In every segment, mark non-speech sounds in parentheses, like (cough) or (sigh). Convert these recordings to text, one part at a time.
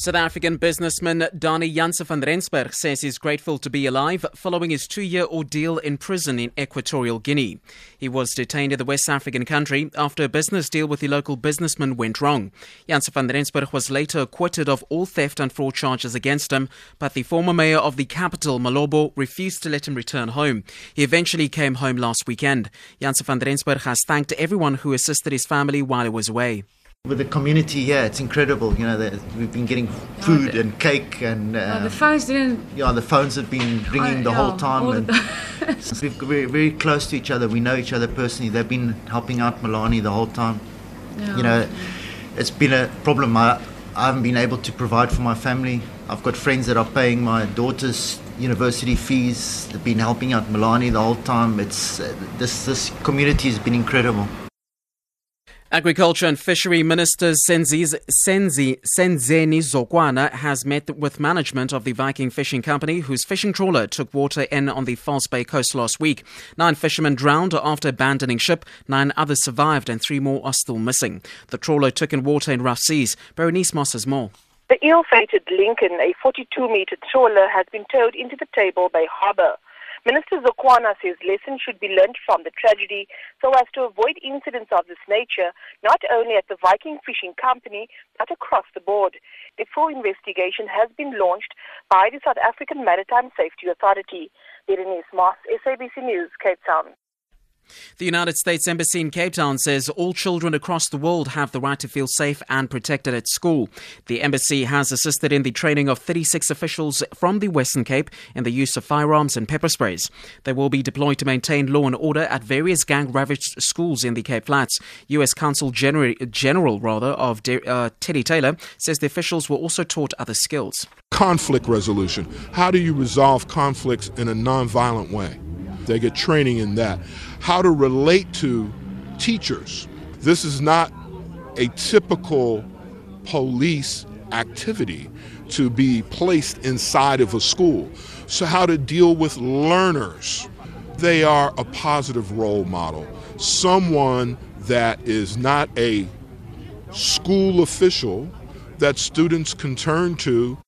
South African businessman Danie Janse van Rensburg says he's grateful to be alive following his two year ordeal in prison in Equatorial Guinea. He was detained in the West African country after a business deal with the local businessman went wrong. Janse van Rensburg was later acquitted of all theft and fraud charges against him, but the former mayor of the capital, Malabo, refused to let him return home. He eventually came home last weekend. Janse van Rensburg has thanked everyone who assisted his family while he was away. With the community here, it's incredible. You know, that we've been getting food and cake, and uh, Oh, the phones didn't. yeah, the phones have been ringing the yeah, whole time, and the- (laughs) (laughs) we've, we're very close to each other. We know each other personally. They've been helping out Milani the whole time. You know, it's been a problem. I, I haven't been able to provide for my family. I've got friends that are paying my daughter's university fees. They've been helping out Milani the whole time. It's uh, this this community has been incredible. Agriculture and Fishery Minister Senzi, Senzi, Senzeni Zokwana has met with management of the Viking Fishing Company, whose fishing trawler took water in on the False Bay coast last week. Nine fishermen drowned after abandoning ship. Nine others survived, and three more are still missing. The trawler took in water in rough seas. Berenice Moss has more. The ill-fated Lincoln, a 42-meter trawler, has been towed into the Table Bay harbour. Minister Zokwana says lessons should be learned from the tragedy so as to avoid incidents of this nature, not only at the Viking Fishing Company, but across the board. A full investigation has been launched by the South African Maritime Safety Authority. Berenice Moss, SABC News, Cape Town. The United States Embassy in Cape Town says all children across the world have the right to feel safe and protected at school. The embassy has assisted in the training of 36 officials from the Western Cape in the use of firearms and pepper sprays. They will be deployed to maintain law and order at various gang-ravaged schools in the Cape Flats. U.S. Consul General, General rather of De- uh, Teddy Taylor says the officials were also taught other skills. conflict resolution. How do you resolve conflicts in a nonviolent way? They get training in that. How to relate to teachers. This is not a typical police activity to be placed inside of a school. So, how to deal with learners. They are a positive role model, someone that is not a school official that students can turn to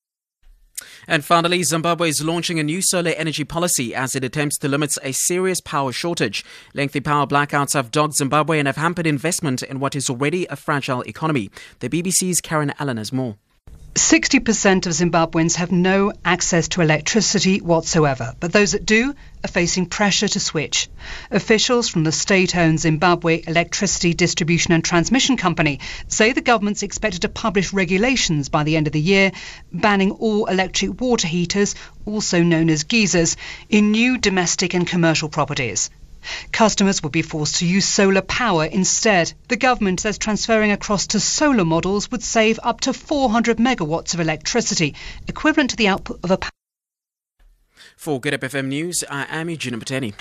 And finally, Zimbabwe is launching a new solar energy policy as it attempts to limit a serious power shortage. Lengthy power blackouts have dogged Zimbabwe and have hampered investment in what is already a fragile economy. The BBC's Karen Allen has more. 60% of Zimbabweans have no access to electricity whatsoever, but those that do are facing pressure to switch. Officials from the state owned Zimbabwe Electricity Distribution and Transmission Company say the government's expected to publish regulations by the end of the year banning all electric water heaters, also known as geysers, in new domestic and commercial properties. Customers would be forced to use solar power instead. The government says transferring across to solar models would save up to 400 megawatts of electricity, equivalent to the output of a For Good Hope FM News, I am Eugene Pateni.